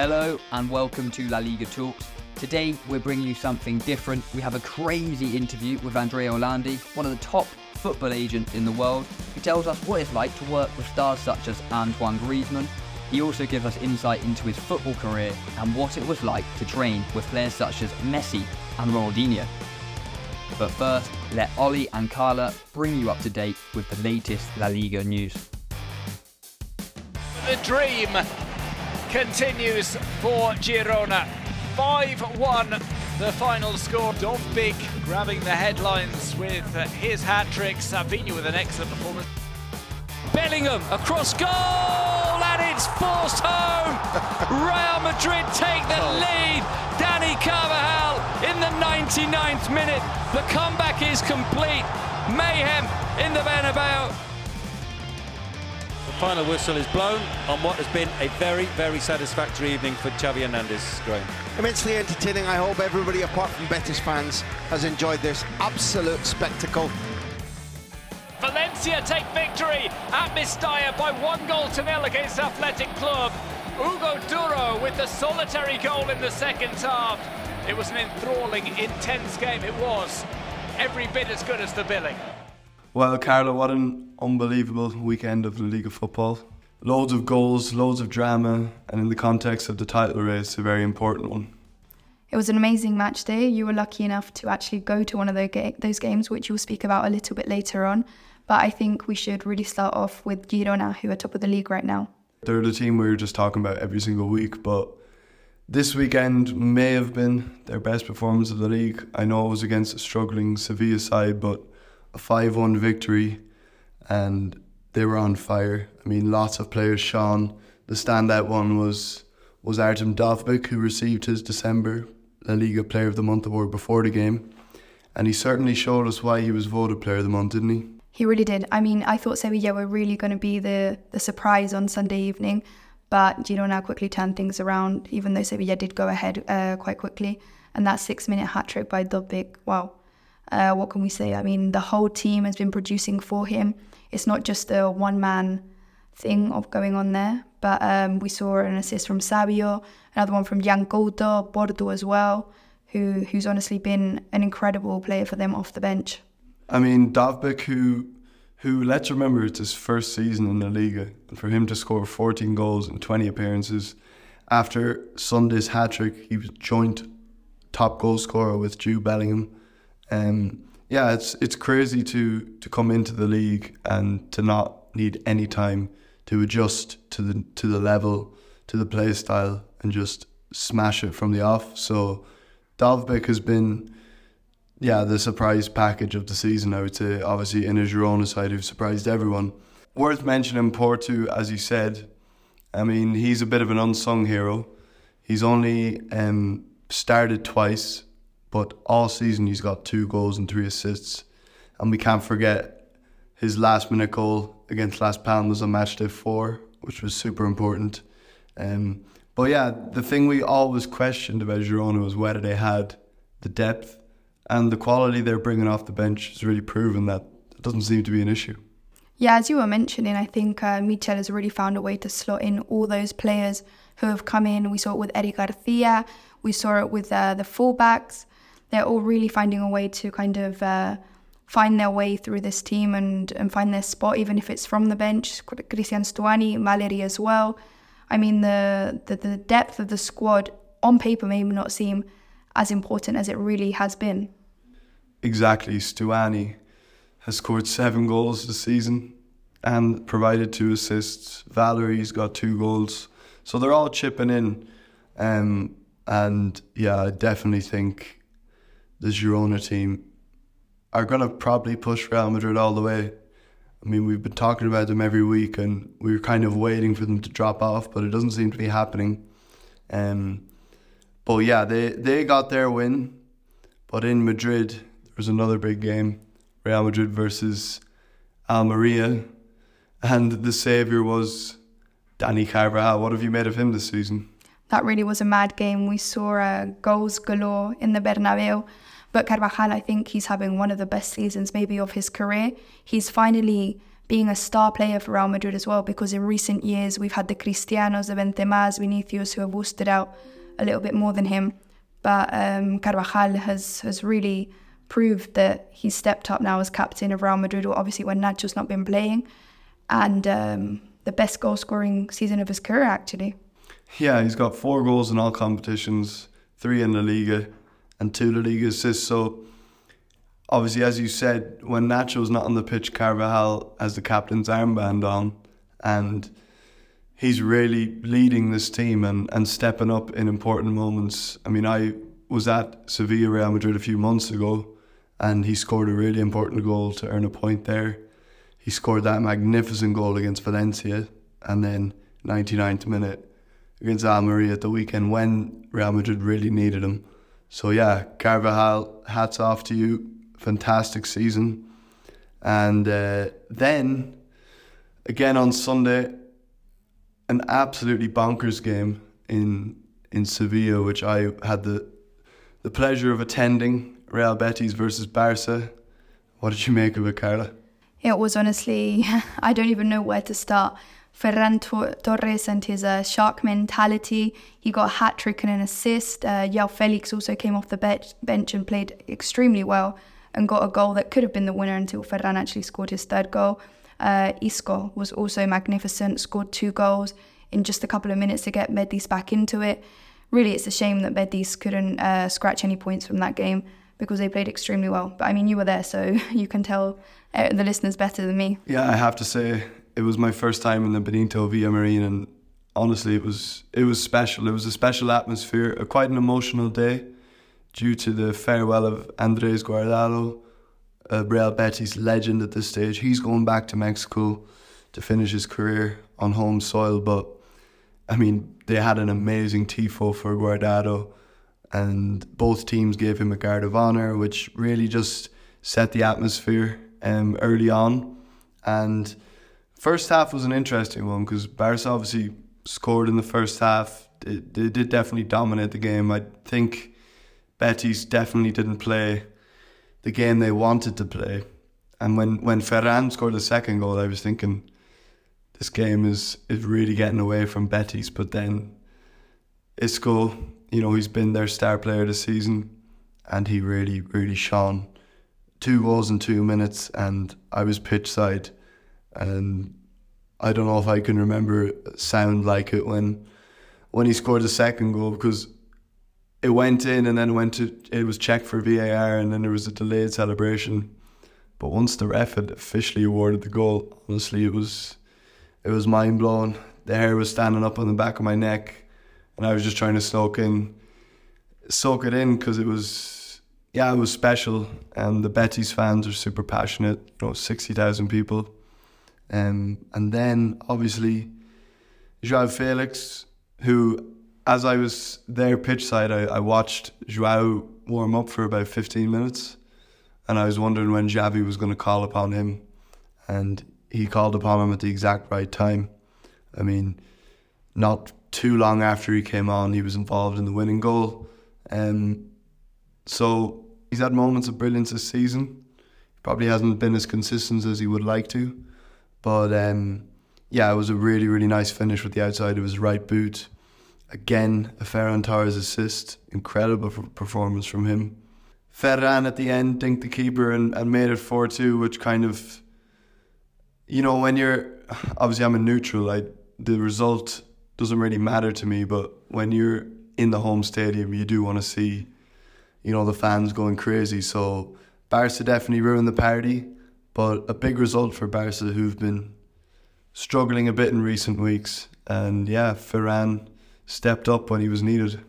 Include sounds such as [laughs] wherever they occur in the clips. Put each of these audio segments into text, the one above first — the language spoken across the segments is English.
Hello and welcome to La Liga Talks. Today we're bringing you something different. We have a crazy interview with Andrea Orlandi, one of the top football agents in the world, who tells us what it's like to work with stars such as Antoine Griezmann. He also gives us insight into his football career and what it was like to train with players such as Messi and Ronaldinho. But first, let Ollie and Carla bring you up to date with the latest La Liga news. The dream continues for Girona. 5-1 the final score. Dovbyk grabbing the headlines with his hat-trick. Savinho with an excellent performance. Bellingham across goal and it's forced home. [laughs] Real Madrid take the oh. lead. Dani Carvajal in the 99th minute. The comeback is complete. Mayhem in the Bernabeu. The final whistle is blown on what has been a very, very satisfactory evening for Xavi Hernandez, Graham. Immensely entertaining. I hope everybody, apart from Betis fans, has enjoyed this absolute spectacle. Valencia take victory at Mestalla by one goal to nil against Athletic Club. Hugo Duro with the solitary goal in the second half. It was an enthralling, intense game. It was every bit as good as the billing. Well, Carla, what an unbelievable weekend of the League of football. Loads of goals, loads of drama, and in the context of the title race, a very important one. It was an amazing match day. You were lucky enough to actually go to one of those games, which you'll speak about a little bit later on. But I think we should really start off with Girona, who are top of the league right now. They're the team we were just talking about every single week, but this weekend may have been their best performance of the league. I know it was against a struggling Sevilla side, but a 5 1 victory and they were on fire. I mean, lots of players shone. The standout one was was Artem Dovbyk, who received his December La Liga Player of the Month award before the game. And he certainly showed us why he was voted Player of the Month, didn't he? He really did. I mean, I thought Sevilla were really going to be the, the surprise on Sunday evening, but Girona now quickly turned things around, even though Sevilla did go ahead uh, quite quickly. And that six minute hat trick by Dovbyk, wow. Uh, what can we say? I mean, the whole team has been producing for him. It's not just a one man thing of going on there, but um, we saw an assist from Savio, another one from Yan Couto, Portu as well, who who's honestly been an incredible player for them off the bench. I mean, Dovbyk, who, who let's remember it's his first season in the Liga, and for him to score 14 goals in 20 appearances, after Sunday's hat trick, he was joint top goal scorer with Jude Bellingham. Um, yeah, it's it's crazy to to come into the league and to not need any time to adjust to the to the level, to the play style, and just smash it from the off. So, Dovbyk has been yeah, the surprise package of the season, I would say. Obviously, in a Girona side who've surprised everyone. Worth mentioning Portu, as you said. I mean, he's a bit of an unsung hero. He's only um, started twice, but all season he's got two goals and three assists. And we can't forget his last minute goal against Las Palmas on match day four, which was super important. Um, but yeah, the thing we always questioned about Girona was whether they had the depth and the quality they're bringing off the bench has really proven that it doesn't seem to be an issue. Yeah, as you were mentioning, I think uh, Michel has really found a way to slot in all those players who have come in. We saw it with Eric Garcia, we saw it with uh, the fullbacks. They're all really finding a way to kind of uh, find their way through this team and, and find their spot, even if it's from the bench. Cristian Stuani, Valery as well. I mean, the, the, the depth of the squad on paper may not seem as important as it really has been exactly. Stuani has scored seven goals this season and provided two assists. Valery's got two goals. So they're all chipping in. Um, and yeah, I definitely think the Girona team are going to probably push Real Madrid all the way. I mean, we've been talking about them every week and we are kind of waiting for them to drop off, but it doesn't seem to be happening. Um, but yeah, they, they got their win. But in Madrid, there was another big game Real Madrid versus Almeria. And the saviour was Dani Carvajal. What have you made of him this season? That really was a mad game. We saw uh, goals galore in the Bernabeu. But Carvajal, I think he's having one of the best seasons maybe of his career. He's finally being a star player for Real Madrid as well, because in recent years we've had the Cristianos, the Benzemas, Vinicius who have boosted out a little bit more than him. But um, Carvajal has, has really proved that he's stepped up now as captain of Real Madrid, obviously when Nacho's not been playing, and um, the best goal scoring season of his career, actually. Yeah, he's got four goals in all competitions, three in La Liga, and two La Liga assists. So, obviously, as you said, when Nacho's not on the pitch, Carvajal has the captain's armband on, and he's really leading this team and, and stepping up in important moments. I mean, I was at Sevilla Real Madrid a few months ago, and he scored a really important goal to earn a point there. He scored that magnificent goal against Valencia, and then 99th minute against Almeria at the weekend when Real Madrid really needed him. So yeah, Carvajal, hats off to you. Fantastic season. And uh, then again on Sunday, an absolutely bonkers game in in Sevilla, which I had the the pleasure of attending. Real Betis versus Barca. What did you make of it, Carla? It was honestly, [laughs] I don't even know where to start. Ferran Torres and his uh, shark mentality. He got a hat trick and an assist. Uh, Joao Felix also came off the bench, and played extremely well and got a goal that could have been the winner until Ferran actually scored his third goal. Uh, Isco was also magnificent, scored two goals in just a couple of minutes to get Betis back into it. Really, it's a shame that Betis couldn't uh, scratch any points from that game because they played extremely well. But I mean, you were there, so [laughs] you can tell uh, the listeners better than me. Yeah, I have to say it was my first time in the Benito Villamarín, and honestly, it was it was special. It was a special atmosphere, a, quite an emotional day, due to the farewell of Andres Guardado, a Real Betis legend at this stage. He's going back to Mexico to finish his career on home soil, but I mean, they had an amazing tifo for Guardado, and both teams gave him a guard of honor, which really just set the atmosphere um, early on, and First half was an interesting one because Barca obviously scored in the first half. They, they did definitely dominate the game. I think Betis definitely didn't play the game they wanted to play. And when, when Ferran scored the second goal, I was thinking, this game is, is really getting away from Betis. But then Isco, you know, he's been their star player this season and he really, really shone. Two goals in two minutes, and I was pitch side and I don't know if I can remember sound like it when when he scored the second goal because it went in and then went to it was checked for VAR and then there was a delayed celebration. But once the ref had officially awarded the goal, honestly, it was it was mind blowing. The hair was standing up on the back of my neck, and I was just trying to soak in, soak it in because it was yeah, it was special. And the Betis fans are super passionate. You know, sixty thousand people um, and then obviously Joao Felix, who, as I was there pitch side, I, I watched Joao warm up for about 15 minutes. And I was wondering when Xavi was going to call upon him. And he called upon him at the exact right time. I mean, not too long after he came on, he was involved in the winning goal. Um, so he's had moments of brilliance this season. He probably hasn't been as consistent as he would like to. But um, yeah, it was a really, really nice finish with the outside of his right boot. Again, a Ferran Torres assist. Incredible performance from him. Ferran at the end dinked the keeper and, and made it 4 2, which kind of, you know, when you're, [sighs] obviously I'm a neutral, I, the result doesn't really matter to me, but when you're in the home stadium, you do want to see, you know, the fans going crazy. So Barca definitely ruined the party. But a big result for Barca, who've been struggling a bit in recent weeks. And yeah, Ferran stepped up when he was needed.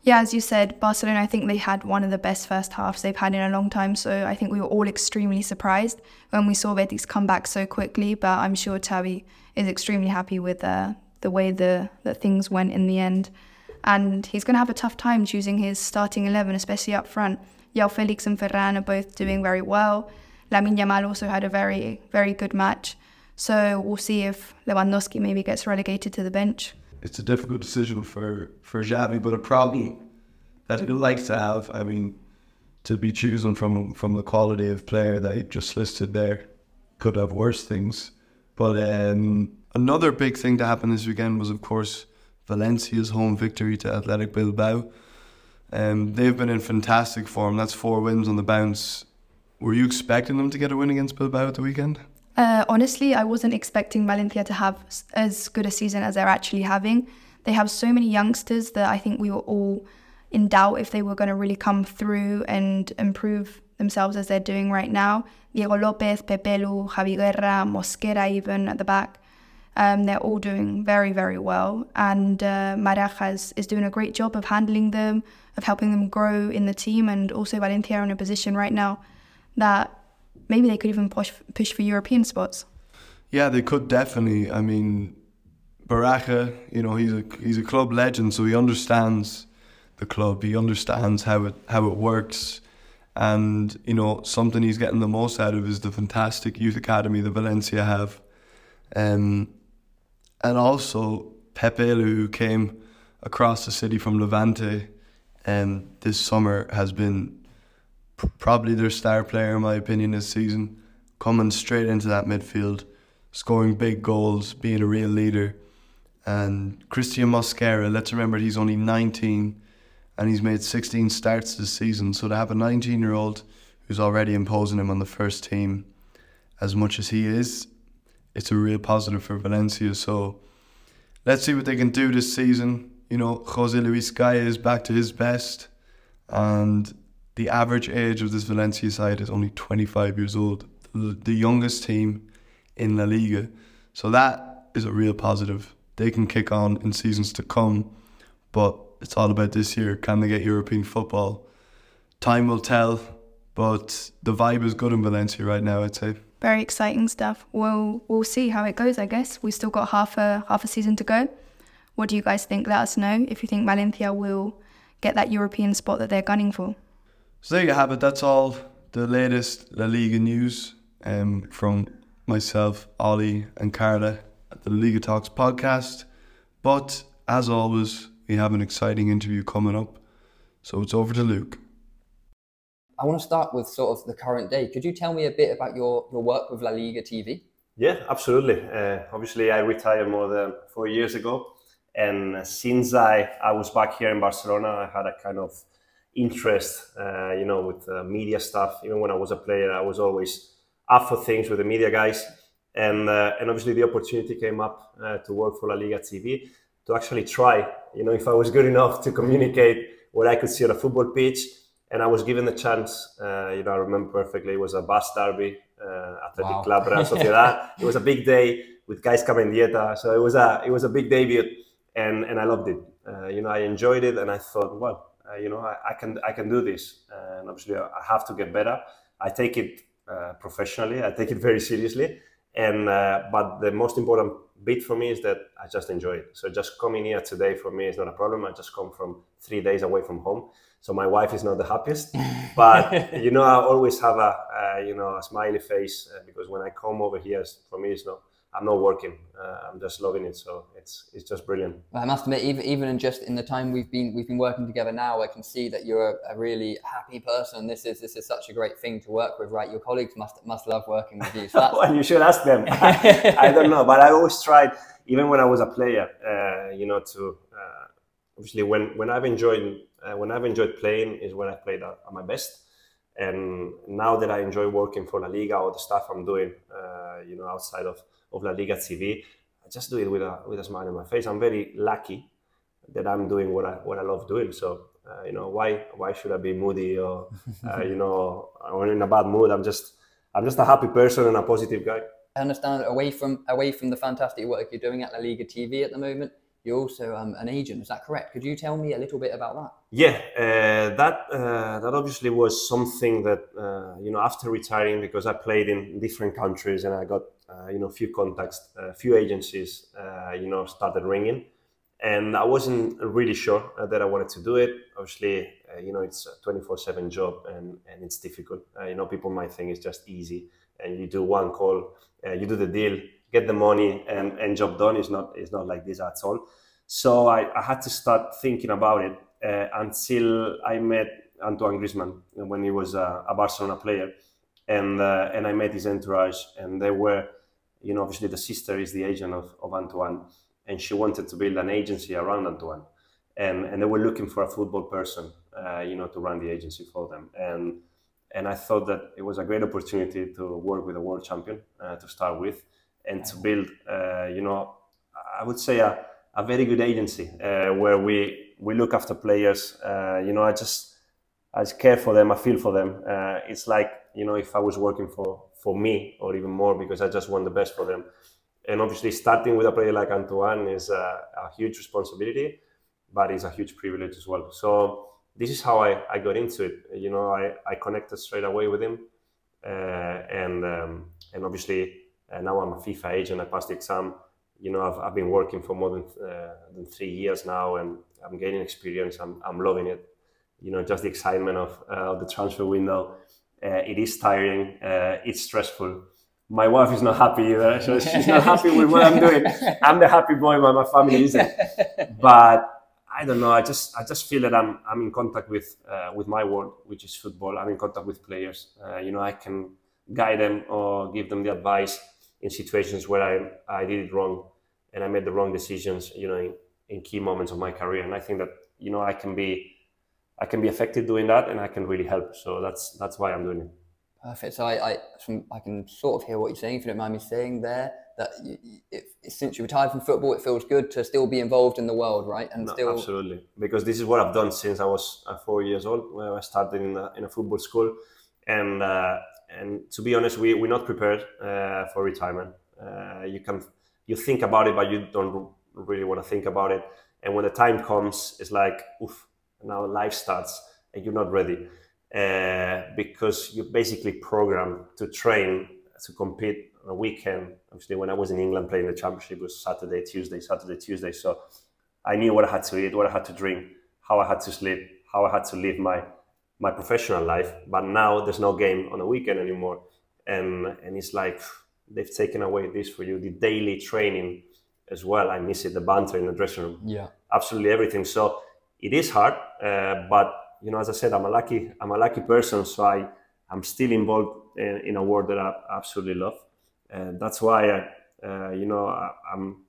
Yeah, as you said, Barcelona, I think they had one of the best first halves they've had in a long time. So I think we were all extremely surprised when we saw Betis come back so quickly. But I'm sure Xavi is extremely happy with uh, the way the that things went in the end. And he's going to have a tough time choosing his starting 11, especially up front. Joao Felix and Ferran are both doing very well. Lamine Yamal also had a very, very good match. So we'll see if Lewandowski maybe gets relegated to the bench. It's a difficult decision for, for Xavi, but a problem that he'd like to have. I mean, to be choosing from from the quality of player that he just listed there. could have worse things. But um, another big thing to happen this weekend was, of course, Valencia's home victory to Athletic Bilbao. Um, they've been in fantastic form. That's four wins on the bounce. Were you expecting them to get a win against Bilbao at the weekend? Uh, honestly, I wasn't expecting Valencia to have as good a season as they're actually having. They have so many youngsters that I think we were all in doubt if they were going to really come through and improve themselves as they're doing right now. Diego Lopez, Pepelu, Javi Guerra, Mosquera, even at the back. Um, they're all doing very, very well. And uh, Barajas is doing a great job of handling them, of helping them grow in the team. And also, Valencia are in a position right now that maybe they could even push, push for European spots. Yeah, they could definitely. I mean, Baraja, you know, he's a he's a club legend, so he understands the club. He understands how it how it works, and you know something he's getting the most out of is the fantastic youth academy that Valencia have, um, and also Pepe, who came across the city from Levante, and um, this summer has been probably their star player in my opinion this season, coming straight into that midfield, scoring big goals, being a real leader. And Christian Mosquera, let's remember he's only 19 and he's made 16 starts this season. So to have a 19 year old who's already imposing him on the first team as much as he is, it's a real positive for Valencia. So let's see what they can do this season. You know, Jose Luis Gaya is back to his best, and the average age of this Valencia side is only 25 years old, the youngest team in La Liga. So that is a real positive. They can kick on in seasons to come, but it's all about this year. Can they get European football? Time will tell, but the vibe is good in Valencia right now, I'd say. Very exciting stuff. We'll we'll see how it goes. I guess We've still got half a half a season to go. What do you guys think? Let us know if you think Valencia will get that European spot that they're gunning for. So there you have it. That's all the latest La Liga news um, from myself, Ollie, and Carla at the Liga Talks podcast. But as always, we have an exciting interview coming up. So it's over to Luke. I want to start with sort of the current day. Could you tell me a bit about your, your work with La Liga TV? Yeah, absolutely. Uh, obviously, I retired more than four years ago. And since I, I was back here in Barcelona, I had a kind of interest, uh, you know, with uh, media stuff. Even when I was a player, I was always up for things with the media guys. And, uh, and obviously, the opportunity came up uh, to work for La Liga TV to actually try, you know, if I was good enough to communicate what I could see on a football pitch. And I was given the chance, uh, you know, I remember perfectly, it was a Basque derby, uh, Athletic wow. Club Real [laughs] Sociedad. it was a big day with Gaizka Mendieta. So it was a, it was a big debut and, and I loved it. Uh, you know, I enjoyed it and I thought, well, uh, you know, I, I, can, I can do this. And obviously I have to get better. I take it uh, professionally. I take it very seriously. And, uh, but the most important bit for me is that I just enjoy it. So just coming here today for me is not a problem. I just come from three days away from home, so my wife is not the happiest. [laughs] But you know, I always have a uh, you know a smiley face uh, because when I come over here, for me, it's not I'm not working. Uh, I'm just loving it. So it's it's just brilliant. Well, I must admit, even even in just in the time we've been we've been working together now, I can see that you're a, a, really happy person. This is this is such a great thing to work with, right? Your colleagues must must love working with you. So [laughs] well, you should ask them. I, [laughs] I, don't know, but I always tried, even when I was a player, uh, you know, to uh, obviously when when I've enjoyed uh, when I've enjoyed playing is when I played at, at, my best. And now that I enjoy working for La Liga or the stuff I'm doing, uh, you know, outside of of La Liga TV. I just do it with a with a smile on my face. I'm very lucky that I'm doing what I what I love doing. So uh, you know why why should I be moody or uh, [laughs] you know or in a bad mood? I'm just I'm just a happy person and a positive guy. I understand away from away from the fantastic work you're doing at La Liga TV at the moment. You're also um, an agent, is that correct? Could you tell me a little bit about that? Yeah, uh, that uh, that obviously was something that uh, you know after retiring because I played in different countries and I got uh, you know, a few contacts, a few agencies, uh, you know, started ringing, and I wasn't really sure uh, that I wanted to do it. Obviously, you know, it's a 24/7 job, and and it's difficult. you know, people might think it's just easy, and you do one call, you do the deal, get the money, and and job done. It's not it's not like this at all. So I, I had to start thinking about it uh, until I met Antoine Griezmann when he was a, Barcelona player and uh, and I met his entourage, and they were, you know, obviously the sister is the agent of, of Antoine, and she wanted to build an agency around Antoine, and and they were looking for a football person, uh, you know, to run the agency for them, and and I thought that it was a great opportunity to work with a world champion uh, to start with, and to build, uh, you know, I would say a, a very good agency uh, where we we look after players. Uh, you know, I just I just care for them. I feel for them. It's like you know if I was working for for me or even more because I just want the best for them. And obviously, starting with a player like Antoine is a, a huge responsibility, but it's a huge privilege as well. So this is how I, I got into it. You know, I, I connected straight away with him, uh, and um, and obviously uh, now I'm a FIFA agent. I passed the exam. You know, I've, I've been working for more than uh, than three years now, and I'm gaining experience. I'm I'm loving it. You know, just the excitement of uh, the transfer window. Uh, it is tiring. Uh, it's stressful. My wife is not happy either. So she's not happy with what I'm [laughs] doing. I'm the happy boy, but my family isn't. But I don't know. I just I just feel that I'm I'm in contact with uh, with my world, which is football. I'm in contact with players. Uh, you know, I can guide them or give them the advice in situations where I I did it wrong and I made the wrong decisions. You know, in, in key moments of my career, and I think that you know I can be I can be effective doing that, and I can really help. So that's that's why I'm doing it. Perfect. So I, I, I can sort of hear what you're saying, if you don't mind me saying there, that you, it, since you retired from football, it feels good to still be involved in the world, right? And no, still absolutely because this is what I've done since I was uh, four years old, when I started in a, in a football school, and uh, and to be honest, we we're not prepared uh, for retirement. Uh, you can you think about it, but you don't really want to think about it. And when the time comes, it's like, oof, now life starts, and you're not ready uh, because you're basically programmed to train to compete on a weekend. Obviously, when I was in England playing the championship, it was Saturday, Tuesday, Saturday, Tuesday. So I knew what I had to eat, what I had to drink, how I had to sleep, how I had to live my my professional life. But now there's no game on the weekend anymore, and and it's like they've taken away this for you. The daily training as well. I miss it. The banter in the dressing room. Yeah, absolutely everything. So it is hard, uh, but you know, as I said, I'm a lucky, I'm a lucky person, so I, I'm still involved in, in a world that I absolutely love, and that's why, I, uh, you know, I, I'm,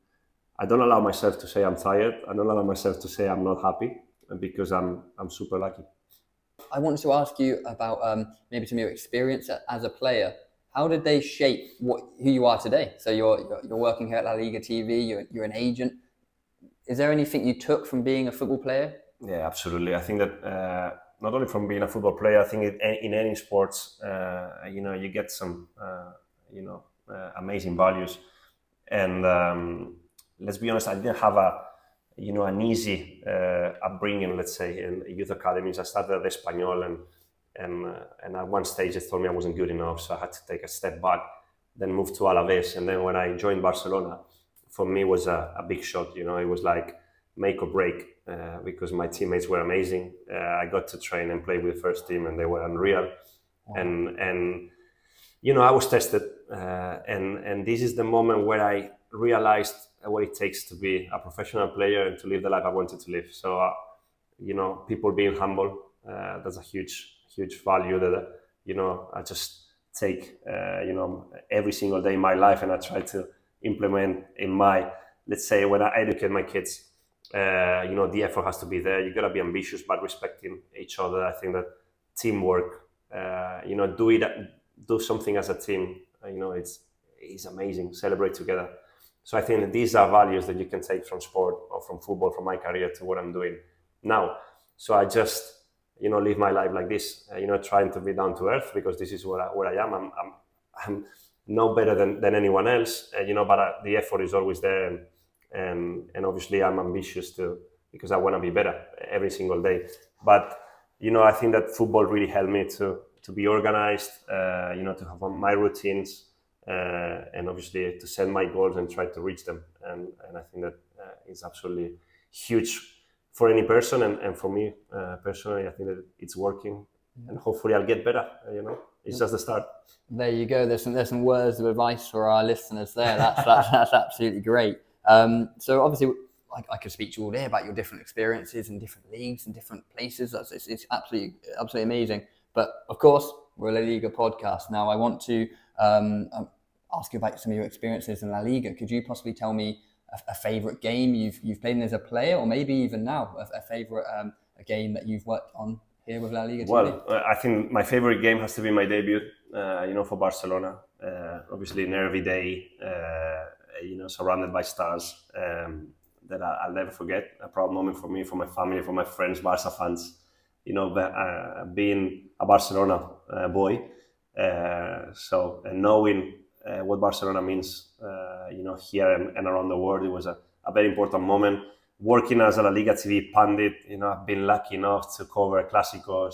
I don't allow myself to say I'm tired. I don't allow myself to say I'm not happy, because I'm, I'm super lucky. I wanted to ask you about um, maybe some of your experience as a player. How did they shape what who you are today? So you're you're working here at La Liga TV. You're you're an agent. Is there anything you took from being a football player yeah, absolutely. I think that uh, not only from being a football player, I think it, in any sports, uh, you know, you get some, uh, you know, uh, amazing values. And um, let's be honest, I didn't have a, you know, an easy uh, upbringing. Let's say in youth academies, I started at Espanyol, and and uh, and at one stage they told me I wasn't good enough, so I had to take a step back. Then moved to Alaves, and then when I joined Barcelona, for me was a, a big shot. You know, it was like make or break uh, because my teammates were amazing. Uh, I got to train and play with the first team, and they were unreal. Wow. And and you know I was tested, uh, and and this is the moment where I realized what it takes to be a professional player and to live the life I wanted to live. So uh, you know, people being humble, uh, that's a huge huge value that you know I just take you know every single day in my life, and I try to implement in my let's say when I educate my kids uh, you know, the effort has to be there. You got to be ambitious, but respecting each other. I think that teamwork, uh, you know, do it, do something as a team. Uh, you know, it's it's amazing. Celebrate together. So I think that these are values that you can take from sport or from football, from my career to what I'm doing now. So I just, you know, live my life like this. Uh, you know, trying to be down to earth because this is where I, where I am. I'm, I'm, I'm no better than, than anyone else. Uh, you know, but uh, the effort is always there. And, and and obviously I'm ambitious too because I want to be better every single day. But you know, I think that football really helped me to to be organized. Uh, you know, to have my routines uh, and obviously to set my goals and try to reach them. And and I think that uh, is absolutely huge for any person and, and for me uh, personally. I think that it's working, and hopefully I'll get better. You know. It's just the start. There you go. There's some there's some words of advice for our listeners there. That's [laughs] that's, that's absolutely great. Um, so obviously, I, I, could speak to you all day about your different experiences in different leagues and different places. That's it's, it's absolutely absolutely amazing. But of course, We're a La Liga podcast. Now, I want to um, um, ask you about some of your experiences in La Liga. Could you possibly tell me a, a favourite game you've, you've played as a player, or maybe even now, a, a favourite um, a game that you've worked on here with La Liga? Well, I think my favourite game has to be my debut, uh, you know, for Barcelona. Uh, obviously, nervy day, uh, you know, surrounded by stars. Um, that I'll never forget. A proud moment for me, for my family, for my friends, Barca fans. You know, uh, being a Barcelona uh, boy, so and knowing uh, what Barcelona means, uh, you know, here and, and, around the world, it was a, a, very important moment. Working as a La Liga TV pundit, you know, I've been lucky enough to cover Clásicos,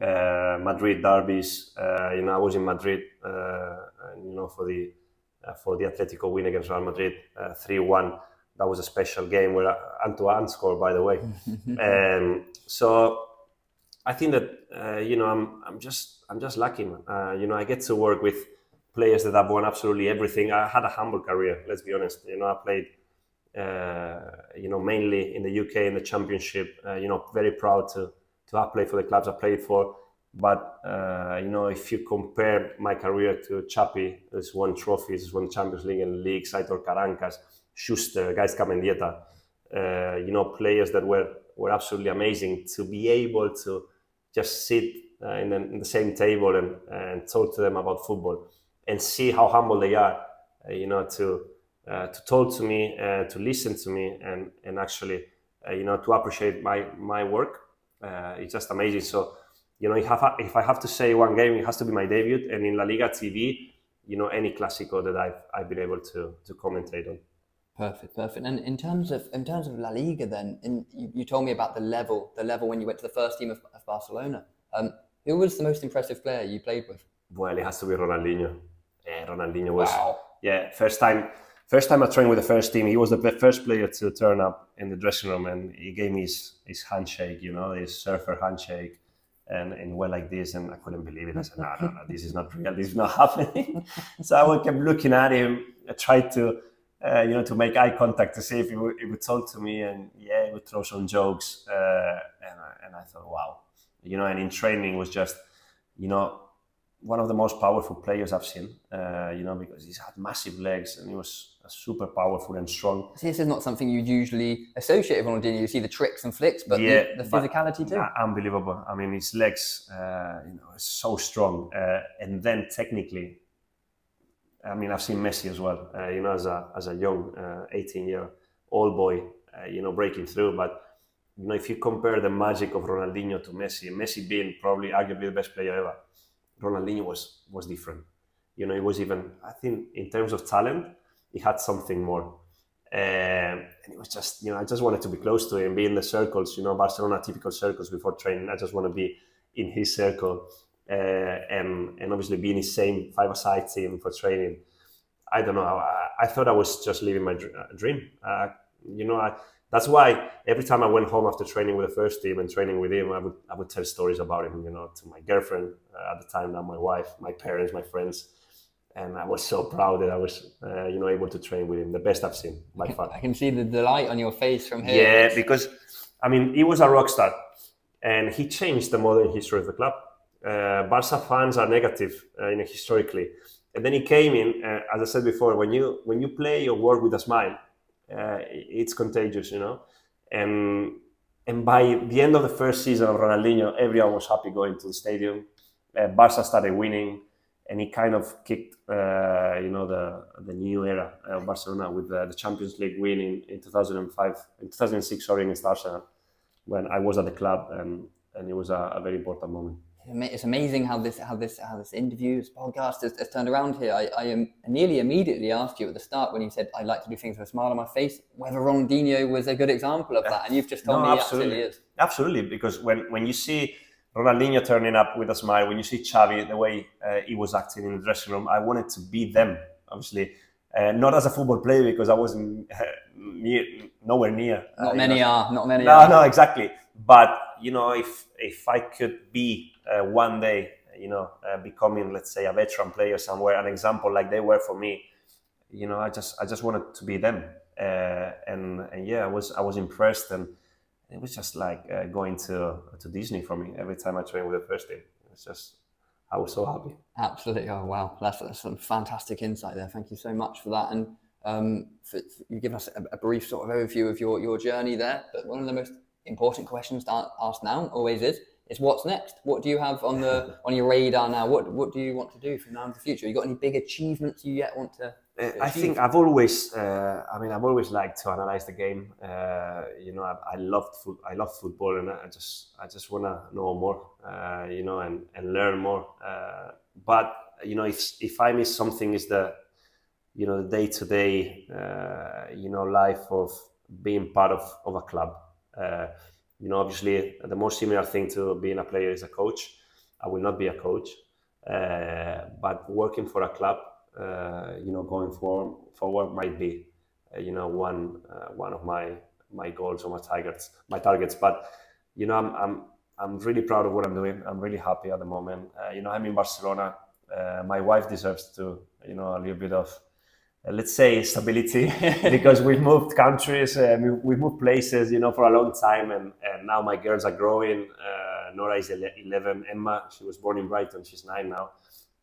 uh, Madrid derbies. you know, I was in Madrid, and, you know, for the for the Atletico win against Real Madrid, three one that was a special game where Antoine scored, by the way. [laughs] um, so I think that uh, you know I'm I'm just I'm just lucky, man. Uh, you know I get to work with players that have won absolutely everything. I had a humble career, let's be honest. You know I played. Uh, you know, mainly in the UK in the Championship. Uh, you know, very proud to to have played for the clubs I played for. But uh, you know, if you compare my career to Xapi, who's won trophies, won Champions League and leagues, Aitor Karankas, Schuster, Gaizka Mendieta, uh, you know, players that were, were absolutely amazing to be able to just sit uh, in, the, in, the, same table and, and talk to them about football and see how humble they are, uh, you know, to, uh, to talk to me, uh, to listen to me and, and actually, uh, you know, to appreciate my, my work. it's just amazing. So, you know, if I, have, if I have to say one game, it has to be my debut. And in La Liga TV, you know, any Clásico that I've, I've been able to, to commentate on. Perfect, perfect. And in terms of in terms of La Liga, then, in, you, you told me about the level, the level when you went to the first team of, of Barcelona. Um, who was the most impressive player you played with? Well, it has to be Ronaldinho. Yeah, Ronaldinho was. Wow. Yeah, first time, first time I trained with the first team. He was the first player to turn up in the dressing room, and he gave me his, his handshake. You know, his surfer handshake. And, and went like this, and I couldn't believe it. I said, "No, no, no, this is not real. This is not [laughs] happening." [laughs] so I kept looking at him. I tried to uh, you know, to make eye contact to see if he would, he would talk to me, and yeah, he would throw some jokes, uh, and I, and I thought, wow, you know, and in training was just, you know, one of the most powerful players I've seen, uh, you know, because he's had massive legs and he was super powerful and strong. See, this is not something you usually associate with Ronaldinho. You see the tricks and flicks, but yeah, the, the physicality too. unbelievable. I mean, his legs, uh, you know, so strong, uh, and then technically I mean, I've seen Messi as well. Uh, you know, as a as a young uh, 18 year old boy, uh, you know, breaking through. But you know, if you compare the magic of Ronaldinho to Messi, Messi being probably arguably the best player ever, Ronaldinho was was different. You know, he was even I think in terms of talent, he had something more. Um, and it was just, you know, I just wanted to be close to him, be in the circles, you know, Barcelona typical circles before training. I just want to be in his circle and and obviously being the same five-a-side team for training. I don't know. I, I thought I was just living my uh, dream. Uh, you know, I, that's why every time I went home after training with the first team and training with him, I would I would tell stories about him. You know, to my girlfriend uh, at the time, now my wife, my parents, my friends, and I was so proud that I was uh, you know able to train with him. The best I've seen by far. I can see the delight on your face from here. Yeah, because I mean, he was a rock star, and he changed the modern history of the club uh, Barca fans are negative uh, historically. And then he came in, uh, as I said before, when you when you play or work with a smile, uh, it's contagious, you know. And and by the end of the first season of Ronaldinho, everyone was happy going to the stadium. Uh, Barca started winning, and he kind of kicked, uh, you know, the the new era of Barcelona with the, the Champions League win in, in 2005, in 2006, sorry, against Arsenal, when I was at the club, and and it was a, a very important moment it's amazing how this how this how this interview, this podcast has, has turned around here. I, I am nearly immediately asked you at the start when you said I like to do things with a smile on my face, whether Ronaldinho was a good example of that, and you've just told no, me absolutely. absolutely is. Absolutely, because when when you see Ronaldinho turning up with a smile, when you see Xavi the way uh, he was acting in the dressing room, I wanted to be them. Obviously, uh, not as a football player because I wasn't uh, [laughs] near, nowhere near. Not many know. are. Not many. No, are. no, exactly. But you know, if if I could be uh, one day, you know, uh, becoming, let's say, a veteran player somewhere, an example like they were for me, you know, I just I just wanted to be them, uh, and and yeah, I was I was impressed, and it was just like uh, going to to Disney for me every time I trained with the first team. It's just I was so happy. Absolutely. Oh wow, that's, that's some fantastic insight there. Thank you so much for that. And um, for, for, you give us a, a, brief sort of overview of your, your journey there. But one of the most important questions to ask now always is is what's next? What do you have on the [laughs] on your radar now? What what do you want to do from now in the future? You got any big achievements you yet want to? Uh, I think I've always, uh, I mean, I've always liked to analyze the game. Uh, you know, I, I loved foot, I love football, and I just, I just want to know more. Uh, you know, and, and learn more. Uh, but you know, if if I miss something, is the, you know, the day to day, you know, life of being part of of a club. You know, obviously, the most similar thing to being a player is a coach. I will not be a coach, but working for a club uh, you know, going for, forward might be, uh, you know, one uh, one of my my goals or my targets. My targets, but you know, I'm I'm I'm really proud of what I'm doing. I'm really happy at the moment. you know, I'm in Barcelona. my wife deserves to, you know, a little bit of let's say stability [laughs] because we've moved countries uh, we've moved places you know for a long time and, and now my girls are growing uh, nora is 11 emma she was born in brighton she's nine now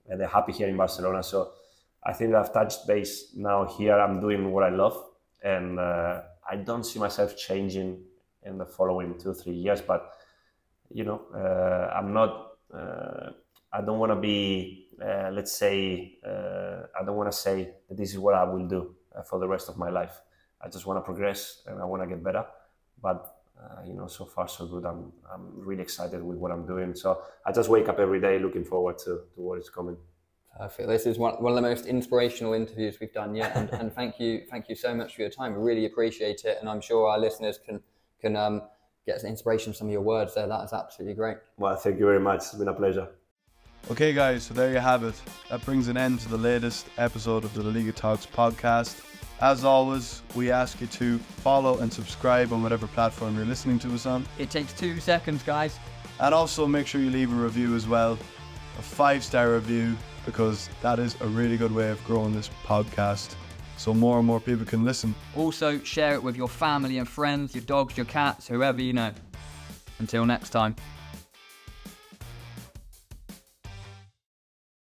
and they're happy here in barcelona so I think I've touched base now here. I'm doing what I love, and uh, I don't see myself changing in the following two three years. But you know, uh, I'm not. Uh, I don't want to be. Uh, let's say uh, I don't want to say that this is what I will do uh, for the rest of my life. I just want to progress and I want to get better. But you know, so far so good. I'm I'm really excited with what I'm doing. So I just wake up every day looking forward to to what is coming. Perfect. This is one, one of the most inspirational interviews we've done yet, and, and thank you, thank you so much for your time. We really appreciate it, and I'm sure our listeners can can um, get some inspiration from some of your words there. That is absolutely great. Well, thank you very much. It's been a pleasure. Okay, guys, so there you have it. That brings an end to the latest episode of the La Liga Talks podcast. As always, we ask you to follow and subscribe on whatever platform you're listening to us on. It takes two seconds, guys. And also make sure you leave a review as well. A five star review because that is a really good way of growing this podcast so more and more people can listen. Also, share it with your family and friends, your dogs, your cats, whoever you know. Until next time.